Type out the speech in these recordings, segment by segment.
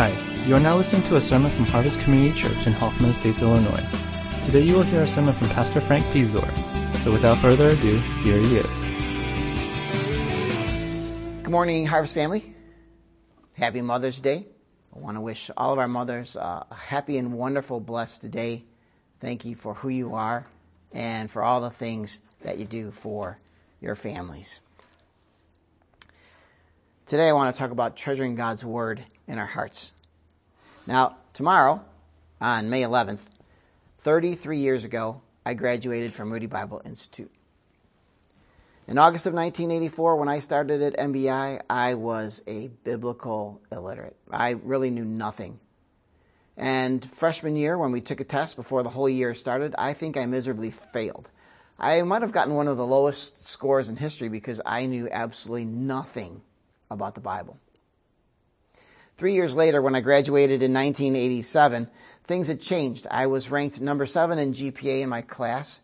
Hi, you are now listening to a sermon from Harvest Community Church in Hoffman Estates, Illinois. Today you will hear a sermon from Pastor Frank Piszczor. So without further ado, here he is. Good morning, Harvest family. Happy Mother's Day. I want to wish all of our mothers a happy and wonderful, blessed day. Thank you for who you are and for all the things that you do for your families. Today I want to talk about treasuring God's Word in our hearts. Now, tomorrow, on May 11th, 33 years ago, I graduated from Moody Bible Institute. In August of 1984, when I started at MBI, I was a biblical illiterate. I really knew nothing. And freshman year, when we took a test before the whole year started, I think I miserably failed. I might have gotten one of the lowest scores in history because I knew absolutely nothing about the Bible. Three years later, when I graduated in 1987, things had changed. I was ranked number seven in GPA in my class,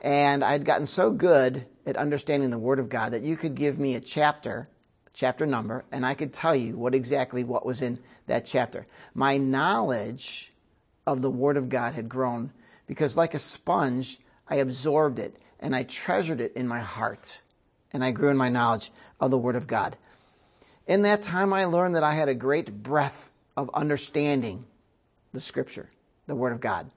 and I'd gotten so good at understanding the Word of God that you could give me a chapter, chapter number, and I could tell you what exactly what was in that chapter. My knowledge of the Word of God had grown because, like a sponge, I absorbed it and I treasured it in my heart, and I grew in my knowledge of the Word of God. In that time, I learned that I had a great breadth of understanding the Scripture, the Word of God.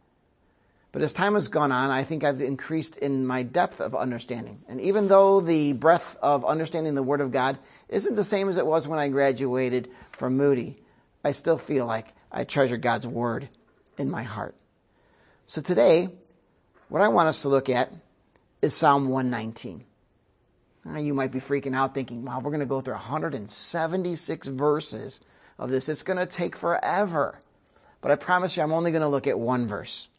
But as time has gone on, I think I've increased in my depth of understanding. And even though the breadth of understanding the Word of God isn't the same as it was when I graduated from Moody, I still feel like I treasure God's Word in my heart. So today, what I want us to look at is Psalm 119. Now, you might be freaking out thinking, wow, we're going to go through 176 verses of this. It's going to take forever. But I promise you, I'm only going to look at one verse.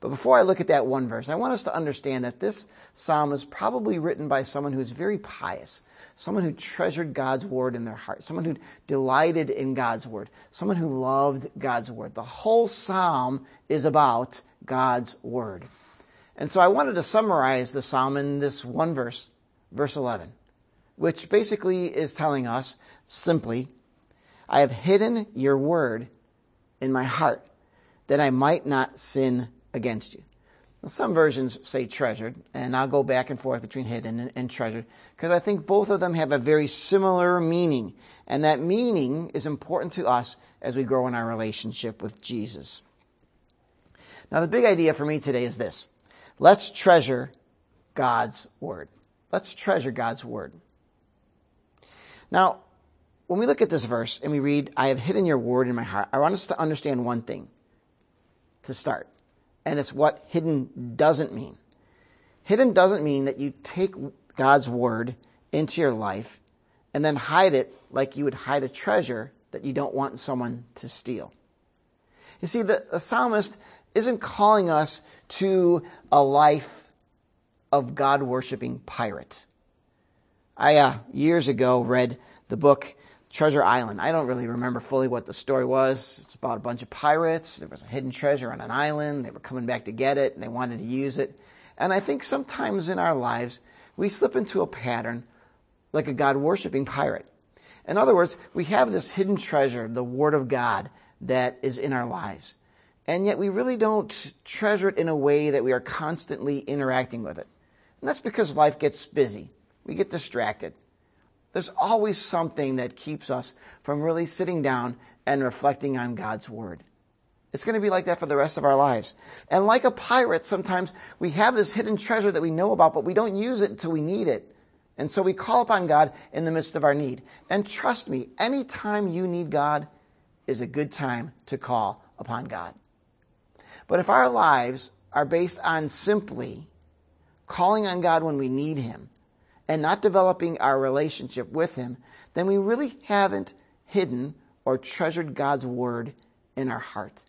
But before I look at that one verse, I want us to understand that this psalm is probably written by someone who's very pious, someone who treasured God's word in their heart, someone who delighted in God's word, someone who loved God's word. The whole psalm is about God's word. And so I wanted to summarize the psalm in this one verse verse 11, which basically is telling us simply, I have hidden your word in my heart that I might not sin against you. Now, some versions say treasured, and I'll go back and forth between hidden and, and treasured because I think both of them have a very similar meaning, and that meaning is important to us as we grow in our relationship with Jesus. Now, the big idea for me today is this let's treasure God's word. Let's treasure God's word. Now, when we look at this verse and we read, I have hidden your word in my heart, I want us to understand one thing to start. And it's what hidden doesn't mean. Hidden doesn't mean that you take God's word into your life and then hide it like you would hide a treasure that you don't want someone to steal. You see, the, the psalmist isn't calling us to a life of God worshiping pirate. I, uh, years ago, read the book Treasure Island. I don't really remember fully what the story was. It's about a bunch of pirates. There was a hidden treasure on an island. They were coming back to get it and they wanted to use it. And I think sometimes in our lives, we slip into a pattern like a God worshiping pirate. In other words, we have this hidden treasure, the Word of God, that is in our lives. And yet we really don't treasure it in a way that we are constantly interacting with it. And that's because life gets busy. We get distracted. There's always something that keeps us from really sitting down and reflecting on God's Word. It's going to be like that for the rest of our lives. And like a pirate, sometimes we have this hidden treasure that we know about, but we don't use it until we need it. And so we call upon God in the midst of our need. And trust me, any time you need God is a good time to call upon God. But if our lives are based on simply calling on God when we need Him, and not developing our relationship with Him, then we really haven't hidden or treasured God's Word in our heart.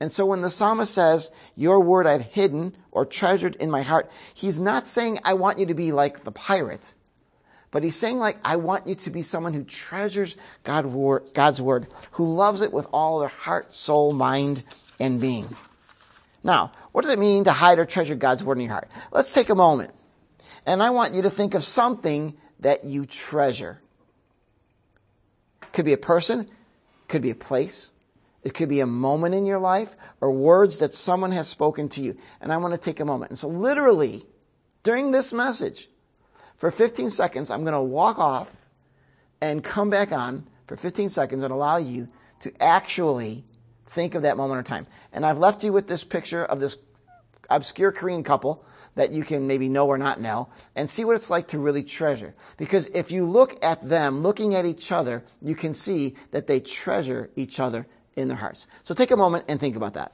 And so when the psalmist says, Your word I've hidden or treasured in my heart, he's not saying, I want you to be like the pirate, but he's saying, like, I want you to be someone who treasures God's word, who loves it with all their heart, soul, mind, and being. Now, what does it mean to hide or treasure God's word in your heart? Let's take a moment. And I want you to think of something that you treasure. Could be a person, could be a place. It could be a moment in your life or words that someone has spoken to you. And I want to take a moment. And so literally, during this message, for 15 seconds, I'm going to walk off and come back on for 15 seconds and allow you to actually think of that moment of time. And I've left you with this picture of this obscure Korean couple that you can maybe know or not know and see what it's like to really treasure. Because if you look at them looking at each other, you can see that they treasure each other in their hearts. So take a moment and think about that.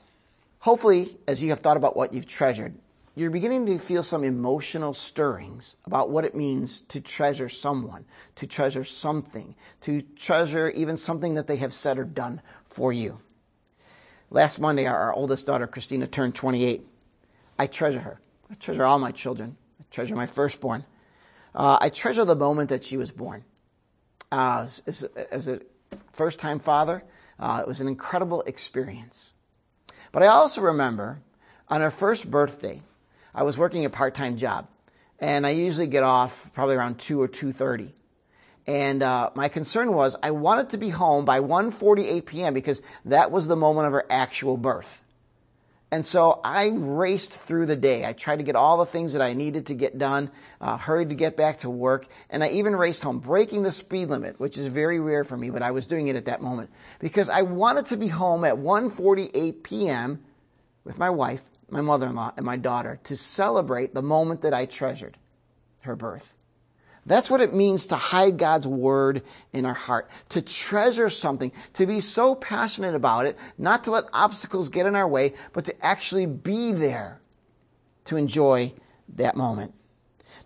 Hopefully, as you have thought about what you've treasured, you're beginning to feel some emotional stirrings about what it means to treasure someone, to treasure something, to treasure even something that they have said or done for you. Last Monday, our oldest daughter, Christina, turned 28. I treasure her. I treasure all my children. I treasure my firstborn. Uh, I treasure the moment that she was born. Uh, as, as, a first time father, uh, it was an incredible experience. But I also remember on her first birthday, I was working a part time job, and I usually get off probably around two or two thirty. And uh, my concern was I wanted to be home by 1:48 p.m. because that was the moment of her actual birth. And so I raced through the day. I tried to get all the things that I needed to get done, uh, hurried to get back to work, and I even raced home, breaking the speed limit, which is very rare for me, but I was doing it at that moment because I wanted to be home at 1:48 p.m. with my wife my mother in law, and my daughter to celebrate the moment that I treasured her birth. That's what it means to hide God's word in our heart, to treasure something, to be so passionate about it, not to let obstacles get in our way, but to actually be there to enjoy that moment.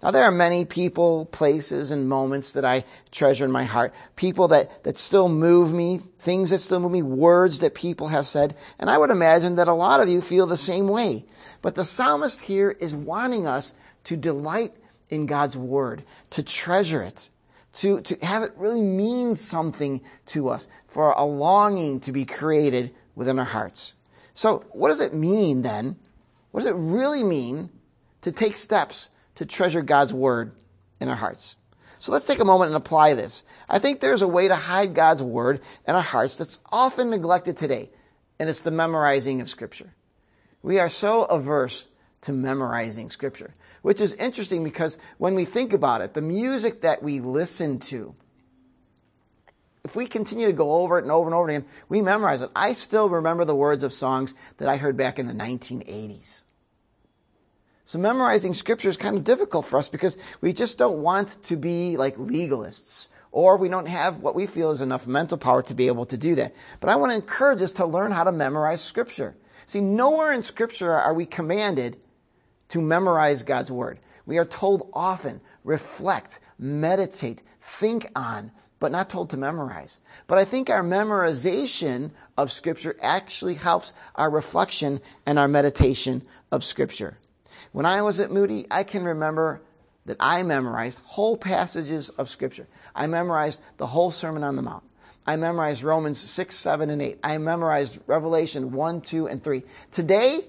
Now, there are many people, places, and moments that I treasure in my heart. People that, that still move me, things that still move me, words that people have said. And I would imagine that a lot of you feel the same way. But the psalmist here is wanting us to delight in God's word, to treasure it, to, to have it really mean something to us, for a longing to be created within our hearts. So, what does it mean then? What does it really mean to take steps to treasure God's word in our hearts. So let's take a moment and apply this. I think there's a way to hide God's word in our hearts that's often neglected today, and it's the memorizing of scripture. We are so averse to memorizing scripture, which is interesting because when we think about it, the music that we listen to, if we continue to go over it and over and over again, we memorize it. I still remember the words of songs that I heard back in the 1980s. So memorizing scripture is kind of difficult for us because we just don't want to be like legalists or we don't have what we feel is enough mental power to be able to do that. But I want to encourage us to learn how to memorize scripture. See, nowhere in scripture are we commanded to memorize God's word. We are told often, reflect, meditate, think on, but not told to memorize. But I think our memorization of scripture actually helps our reflection and our meditation of scripture. When I was at Moody, I can remember that I memorized whole passages of Scripture. I memorized the whole Sermon on the Mount. I memorized Romans 6, 7, and 8. I memorized Revelation 1, 2, and 3. Today,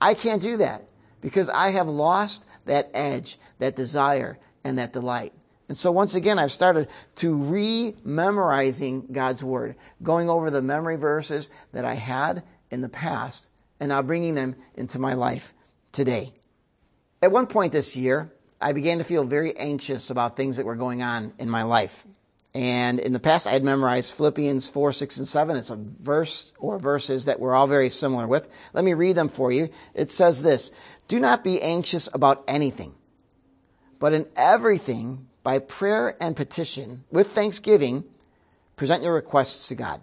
I can't do that because I have lost that edge, that desire, and that delight. And so once again, I've started to re-memorizing God's Word, going over the memory verses that I had in the past, and now bringing them into my life today. At one point this year, I began to feel very anxious about things that were going on in my life. And in the past, I had memorized Philippians 4, 6, and 7. It's a verse or verses that we're all very similar with. Let me read them for you. It says this Do not be anxious about anything, but in everything, by prayer and petition, with thanksgiving, present your requests to God.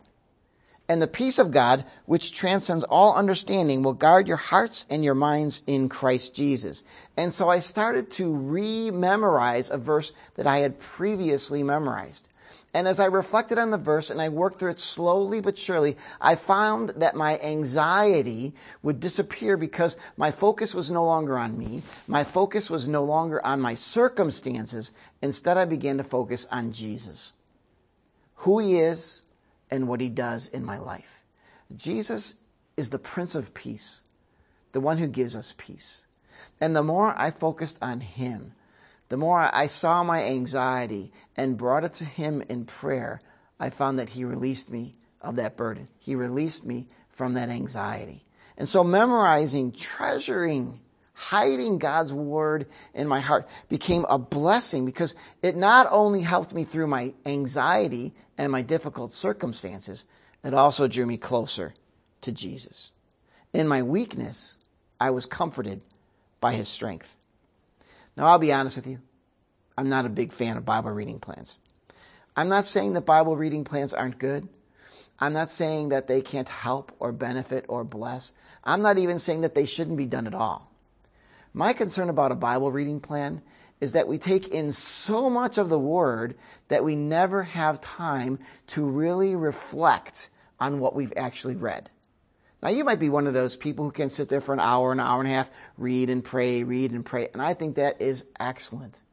And the peace of God, which transcends all understanding, will guard your hearts and your minds in Christ Jesus. And so I started to re-memorize a verse that I had previously memorized. And as I reflected on the verse and I worked through it slowly but surely, I found that my anxiety would disappear because my focus was no longer on me. My focus was no longer on my circumstances. Instead, I began to focus on Jesus. Who he is, and what he does in my life. Jesus is the Prince of Peace, the one who gives us peace. And the more I focused on him, the more I saw my anxiety and brought it to him in prayer, I found that he released me of that burden. He released me from that anxiety. And so memorizing, treasuring, hiding God's word in my heart became a blessing because it not only helped me through my anxiety and my difficult circumstances, it also drew me closer to Jesus. In my weakness, I was comforted by his strength. Now, I'll be honest with you. I'm not a big fan of Bible reading plans. I'm not saying that Bible reading plans aren't good. I'm not saying that they can't help or benefit or bless. I'm not even saying that they shouldn't be done at all. My concern about a Bible reading plan is that we take in so much of the Word that we never have time to really reflect on what we've actually read. Now, you might be one of those people who can sit there for an hour, an hour and a half, read and pray, read and pray, and I think that is excellent.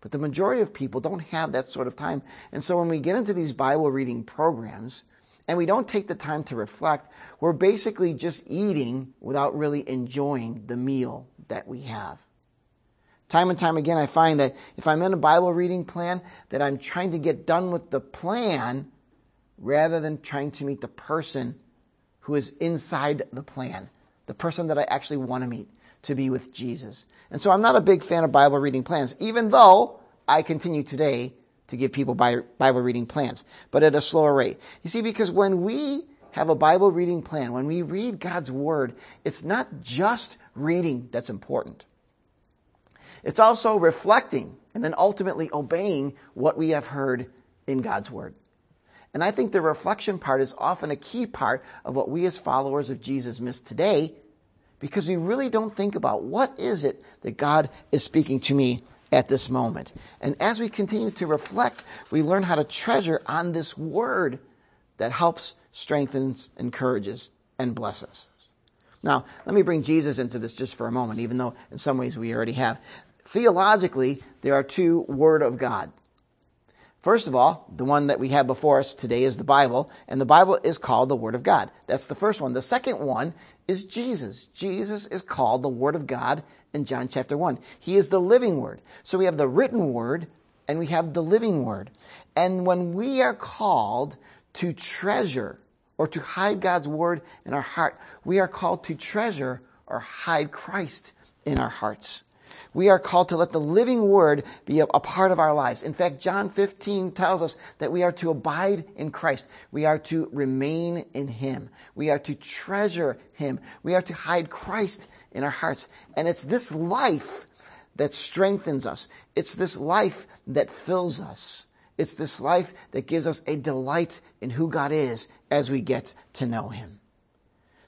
But the majority of people don't have that sort of time. And so when we get into these Bible reading programs, and we don't take the time to reflect, we're basically just eating without really enjoying the meal that we have. Time and time again, I find that if I'm in a Bible reading plan, that I'm trying to get done with the plan rather than trying to meet the person who is inside the plan, the person that I actually want to meet, to be with Jesus. And so I'm not a big fan of Bible reading plans, even though I continue today to give people Bible reading plans, but at a slower rate. You see, because when we have a Bible reading plan, when we read God's Word, it's not just reading that's important. It's also reflecting and then ultimately obeying what we have heard in God's Word. And I think the reflection part is often a key part of what we as followers of Jesus miss today because we really don't think about what is it that God is speaking to me at this moment. And as we continue to reflect, we learn how to treasure on this word that helps, strengthens, encourages, and blesses us. Now, let me bring Jesus into this just for a moment, even though in some ways we already have. Theologically, there are two Word of God. First of all, the one that we have before us today is the Bible, and the Bible is called the Word of God. That's the first one. The second one is Jesus. Jesus is called the Word of God in John chapter 1. He is the living Word. So we have the written Word and we have the living Word. And when we are called to treasure or to hide God's Word in our heart, we are called to treasure or hide Christ in our hearts. We are called to let the living word be a, a, part of our lives. In fact, John 15 tells us that we are to abide in Christ. We are to remain in Him. We are to treasure Him. We are to hide Christ in our hearts. And it's this life that strengthens us. It's this life that fills us. It's this life that gives us a delight in who God is as we get to know Him.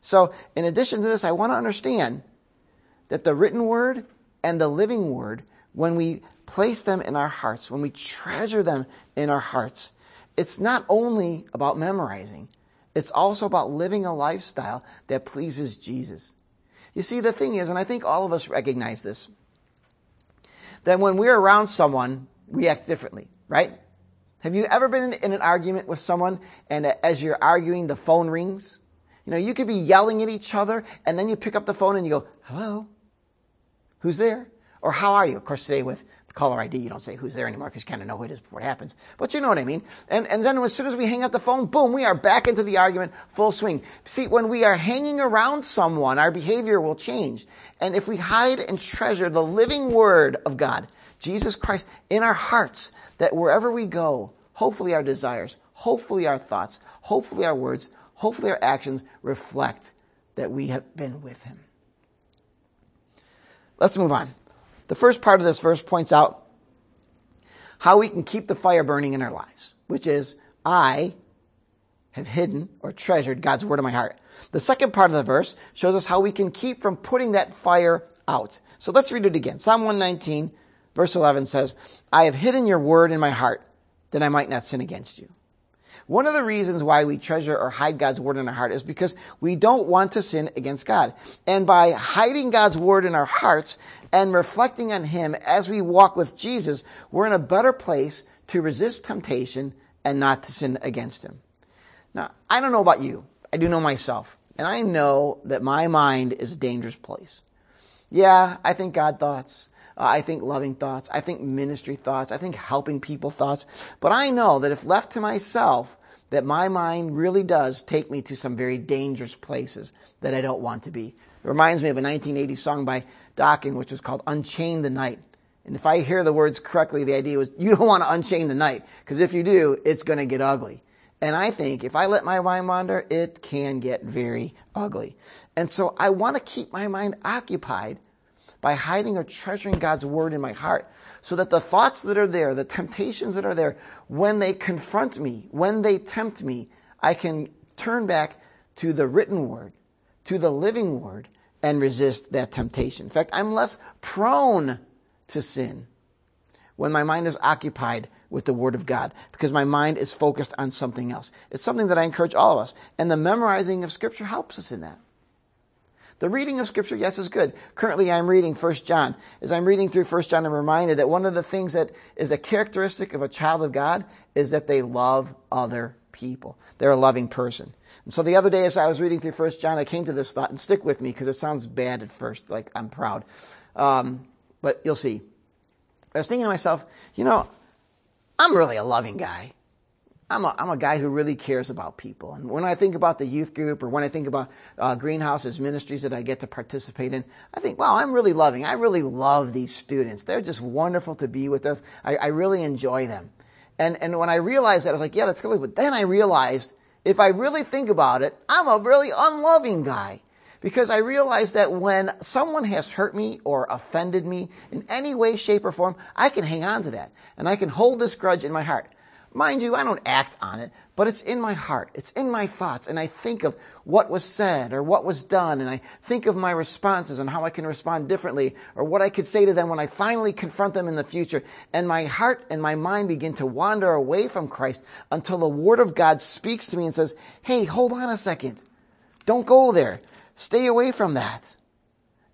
So, in addition to this, I want to understand that the written word and the living word, when we place them in our hearts, when we treasure them in our hearts, it's not only about memorizing, it's also about living a lifestyle that pleases Jesus. You see, the thing is, and I think all of us recognize this, that when we're around someone, we act differently, right? Have you ever been in an argument with someone and as you're arguing, the phone rings? You know, you could be yelling at each other and then you pick up the phone and you go, hello? Who's there? Or how are you? Of course, today with caller ID, you don't say who's there anymore because you kind of know who it is before it happens. But you know what I mean. And, and then as soon as we hang up the phone, boom, we are back into the argument full swing. See, when we are hanging around someone, our behavior will change. And if we hide and treasure the living word of God, Jesus Christ, in our hearts, that wherever we go, hopefully our desires, hopefully our thoughts, hopefully our words, hopefully our actions reflect that we have been with him. Let's move on. The first part of this verse points out how we can keep the fire burning in our lives, which is, I have hidden or treasured God's word in my heart. The second part of the verse shows us how we can keep from putting that fire out. So let's read it again. Psalm 119, verse 11 says, I have hidden your word in my heart that I might not sin against you. One of the reasons why we treasure or hide God's word in our heart is because we don't want to sin against God. And by hiding God's word in our hearts and reflecting on Him as we walk with Jesus, we're in a better place to resist temptation and not to sin against Him. Now, I don't know about you. I do know myself. And I know that my mind is a dangerous place. Yeah, I think God thoughts. Uh, I think loving thoughts. I think ministry thoughts. I think helping people thoughts. But I know that if left to myself, that my mind really does take me to some very dangerous places that I don't want to be. It reminds me of a 1980 song by Dokken, which was called Unchain the Night. And if I hear the words correctly, the idea was you don't want to unchain the night, because if you do, it's going to get ugly. And I think if I let my mind wander, it can get very ugly. And so I want to keep my mind occupied by hiding or treasuring God's word in my heart so that the thoughts that are there, the temptations that are there, when they confront me, when they tempt me, I can turn back to the written word, to the living word, and resist that temptation. In fact, I'm less prone to sin when my mind is occupied with the Word of God because my mind is focused on something else. It's something that I encourage all of us. And the memorizing of Scripture helps us in that. The reading of Scripture, yes, is good. Currently, I'm reading 1 John. As I'm reading through 1 John, I'm reminded that one of the things that is a characteristic of a child of God is that they love other people. They're a loving person. And so the other day, as I was reading through 1 John, I came to this thought, and stick with me because it sounds bad at first, like I'm proud. Um, but you'll see. I was thinking to myself, you know, I'm really a loving guy. I'm a, I'm a guy who really cares about people. And when I think about the youth group or when I think about uh, greenhouses ministries that I get to participate in, I think, wow, I'm really loving. I really love these students. They're just wonderful to be with. I, I really enjoy them. And, and when I realized that, I was like, yeah, that's good. But then I realized if I really think about it, I'm a really unloving guy. Because I realized that when someone has hurt me or offended me in any way, shape, or form, I can hang on to that. And I can hold this grudge in my heart. Mind you, I don't act on it, but it's in my heart. It's in my thoughts. And I think of what was said or what was done. And I think of my responses and how I can respond differently or what I could say to them when I finally confront them in the future. And my heart and my mind begin to wander away from Christ until the Word of God speaks to me and says, Hey, hold on a second. Don't go there. Stay away from that.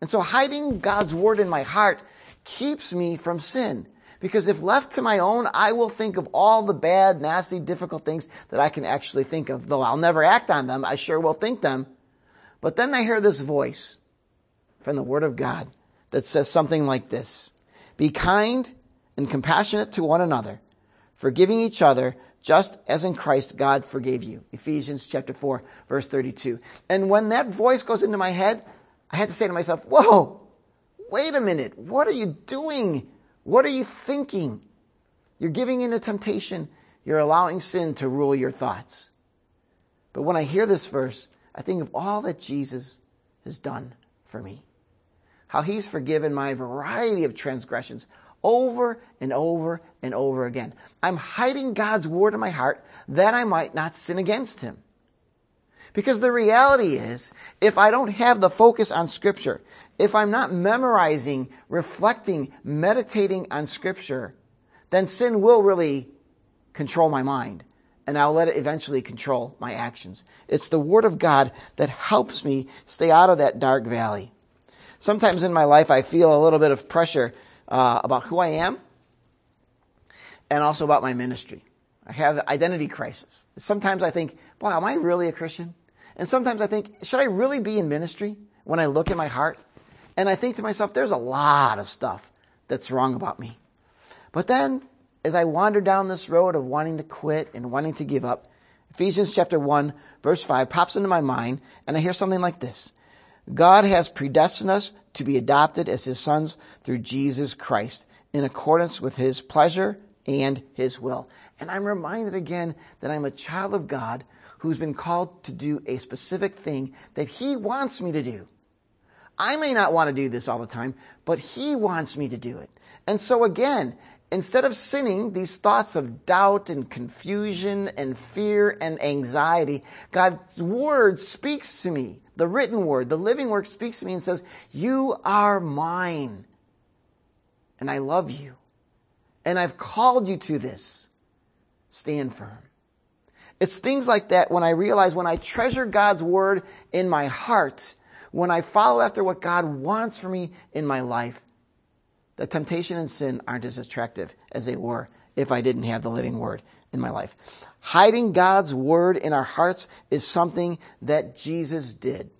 And so hiding God's Word in my heart keeps me from sin. Because if left to my own, I will think of all the bad, nasty, difficult things that I can actually think of. Though I'll never act on them, I sure will think them. But then I hear this voice from the Word of God that says something like this. Be kind and compassionate to one another, forgiving each other just as in Christ God forgave you. Ephesians chapter 4 verse 32. And when that voice goes into my head, I had to say to myself, whoa, wait a minute. What are you doing? What are you thinking? You're giving in to temptation. You're allowing sin to rule your thoughts. But when I hear this verse, I think of all that Jesus has done for me. How he's forgiven my variety of transgressions over and over and over again. I'm hiding God's word in my heart that I might not sin against him. Because the reality is, if I don't have the focus on Scripture, if I'm not memorizing, reflecting, meditating on Scripture, then sin will really control my mind. And I'll let it eventually control my actions. It's the Word of God that helps me stay out of that dark valley. Sometimes in my life, I feel a little bit of pressure uh, about who I am and also about my ministry. I have identity crisis. Sometimes I think, boy, am I really a Christian? And sometimes I think, should I really be in ministry when I look in my heart? And I think to myself, there's a lot of stuff that's wrong about me. But then, as I wander down this road of wanting to quit and wanting to give up, Ephesians chapter 1, verse 5 pops into my mind, and I hear something like this God has predestined us to be adopted as his sons through Jesus Christ in accordance with his pleasure and his will. And I'm reminded again that I'm a child of God who's been called to do a specific thing that he wants me to do. I may not want to do this all the time, but he wants me to do it. And so again, instead of sinning these thoughts of doubt and confusion and fear and anxiety, God's word speaks to me. The written word, the living word speaks to me and says, you are mine. And I love you. And I've called you to this. Stand firm. It's things like that when I realize when I treasure God's word in my heart, when I follow after what God wants for me in my life, that temptation and sin aren't as attractive as they were if I didn't have the living word in my life. Hiding God's word in our hearts is something that Jesus did.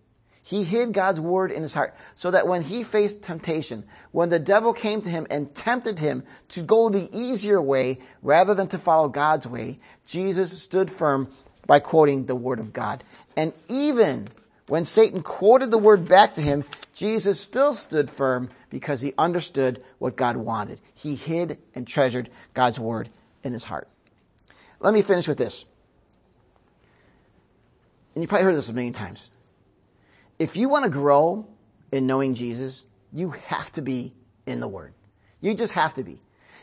He hid God's word in his heart so that when he faced temptation, when the devil came to him and tempted him to go the easier way rather than to follow God's way, Jesus stood firm, by quoting the Word of God. And even when Satan quoted the Word back to him, Jesus still stood firm because he understood what God wanted. He hid and treasured God's Word in his heart. Let me finish with this. And you probably heard this a million times. If you want to grow in knowing Jesus, you have to be in the Word. You just have to be.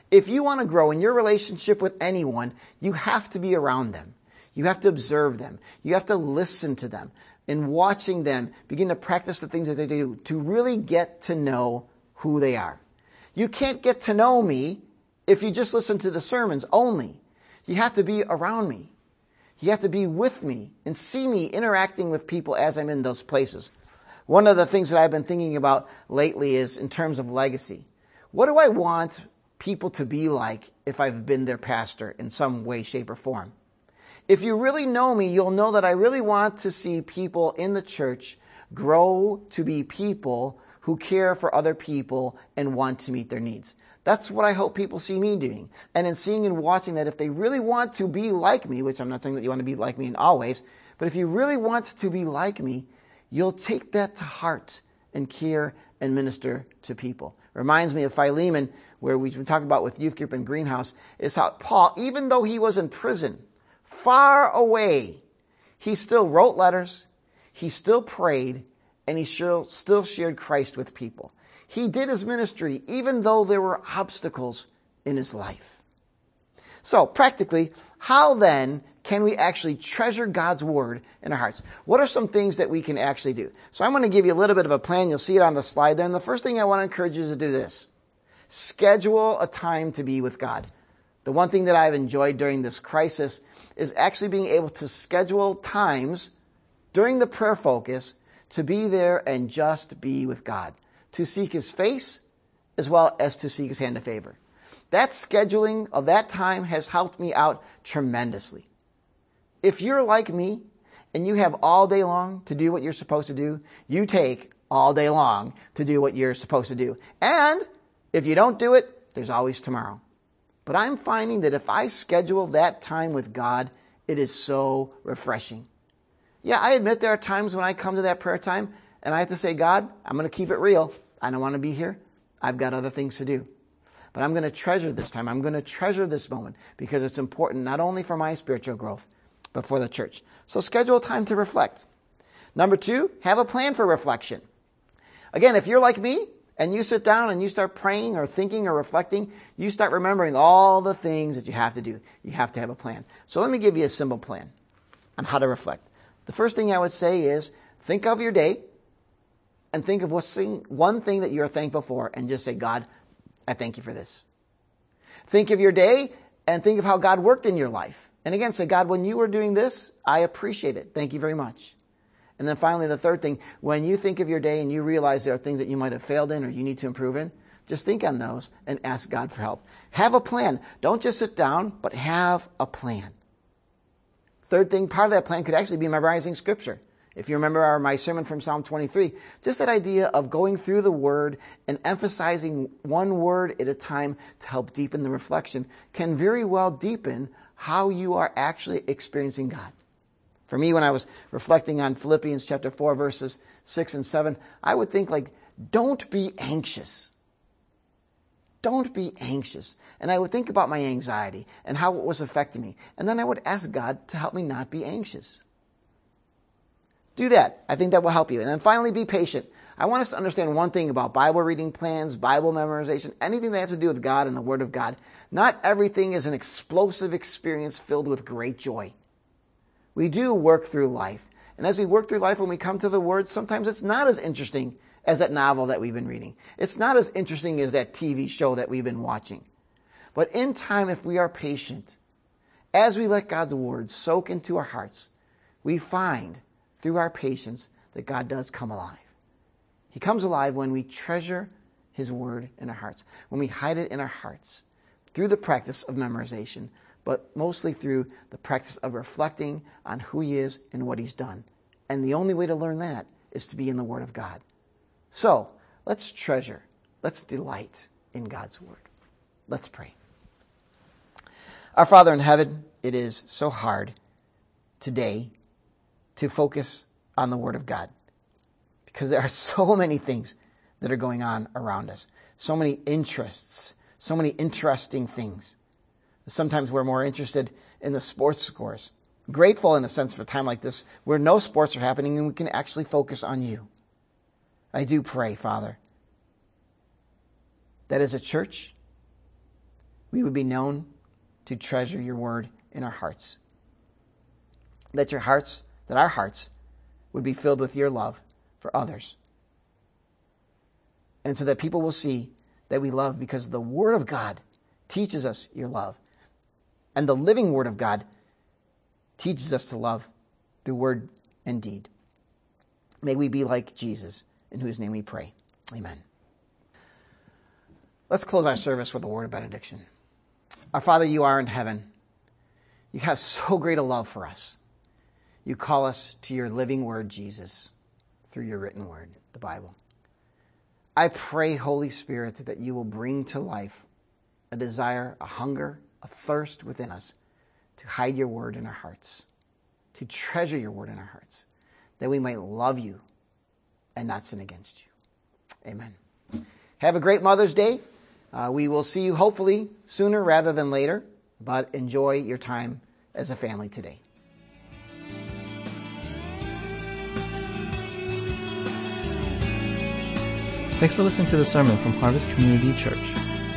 If you want to grow in your relationship with anyone, you have to be around them. You have to observe them. You have to listen to them. And watching them, begin to practice the things that they do to really get to know who they are. You can't get to know me if you just listen to the sermons only. You have to be around me. You have to be with me and see me interacting with people as I'm in those places. One of the things that I've been thinking about lately is in terms of legacy. What do I want people to be like if I've been their pastor in some way, shape, or form? If you really know me, you'll know that I really want to see people in the church grow to be people who care for other people and want to meet their needs. That's what I hope people see me doing. And in seeing and watching that, if they really want to be like me, which I'm not saying that you want to be like me in always, but if you really want to be like me, you'll take that to heart and care and minister to people. Reminds me of Philemon, where we've been talking about with youth group and greenhouse, is how Paul, even though he was in prison, far away, he still wrote letters, he still prayed, and he still shared Christ with people. He did his ministry even though there were obstacles in his life. So, practically, how then can we actually treasure God's word in our hearts? What are some things that we can actually do? So I'm going to give you a little bit of a plan. You'll see it on the slide there. And the first thing I want to encourage you is to do this. Schedule a time to be with God. The one thing that I've enjoyed during this crisis is actually being able to schedule times during the prayer focus to be there and just be with God, to seek His face as well as to seek His hand of favor. That scheduling of that time has helped me out tremendously. If you're like me and you have all day long to do what you're supposed to do, you take all day long to do what you're supposed to do. And if you don't do it, there's always tomorrow. But I'm finding that if I schedule that time with God, it is so refreshing. Yeah, I admit there are times when I come to that prayer time and I have to say, God, I'm going to keep it real. I don't want to be here. I've got other things to do. But I'm going to treasure this time. I'm going to treasure this moment because it's important not only for my spiritual growth, but for the church. So schedule time to reflect. Number two, have a plan for reflection. Again, if you're like me and you sit down and you start praying or thinking or reflecting, you start remembering all the things that you have to do. You have to have a plan. So let me give you a simple plan on how to reflect. The first thing I would say is think of your day and think of one thing that you're thankful for and just say, God, I thank you for this. Think of your day and think of how God worked in your life. And again, say, God, when you were doing this, I appreciate it. Thank you very much. And then finally, the third thing, when you think of your day and you realize there are things that you might have failed in or you need to improve in, just think on those and ask God for help. Have a plan. Don't just sit down, but have a plan. Third thing, part of that plan could actually be memorizing scripture. If you remember our, my sermon from Psalm 23, just that idea of going through the word and emphasizing one word at a time to help deepen the reflection can very well deepen how you are actually experiencing God. For me, when I was reflecting on Philippians chapter 4, verses 6 and 7, I would think like, don't be anxious. Don't be anxious. And I would think about my anxiety and how it was affecting me. And then I would ask God to help me not be anxious. Do that. I think that will help you. And then finally, be patient. I want us to understand one thing about Bible reading plans, Bible memorization, anything that has to do with God and the Word of God. Not everything is an explosive experience filled with great joy. We do work through life. And as we work through life, when we come to the Word, sometimes it's not as interesting as that novel that we've been reading. It's not as interesting as that TV show that we've been watching. But in time, if we are patient, as we let God's Word soak into our hearts, we find through our patience that God does come alive. He comes alive when we treasure His Word in our hearts, when we hide it in our hearts through the practice of memorization, but mostly through the practice of reflecting on who He is and what He's done. And the only way to learn that is to be in the Word of God. So, let's treasure, let's delight in God's Word. Let's pray. Our Father in heaven, it is so hard today to focus on the Word of God. Because there are so many things that are going on around us, so many interests, so many interesting things. Sometimes we're more interested in the sports scores. Grateful in a sense for a time like this where no sports are happening and we can actually focus on you. I do pray, Father, that as a church, we would be known to treasure your word in our hearts. That your hearts, that our hearts would be filled with your love for others. And so that people will see that we love because the word of God teaches us your love. And the living word of God teaches us to love through word and deed. May we be like Jesus, in whose name we pray. Amen. Let's close our service with a word of benediction. Our Father, you are in heaven. You have so great a love for us. You call us to your living word, Jesus, through your written word, the Bible. I pray, Holy Spirit, that you will bring to life a desire, a hunger, a thirst within us to hide your word in our hearts, to treasure your word in our hearts, that we might love you and not sin against you. Amen. Have a great Mother's Day. Uh, we will see you hopefully sooner rather than later, but enjoy your time as a family today. Thanks for listening to the sermon from Harvest Community Church.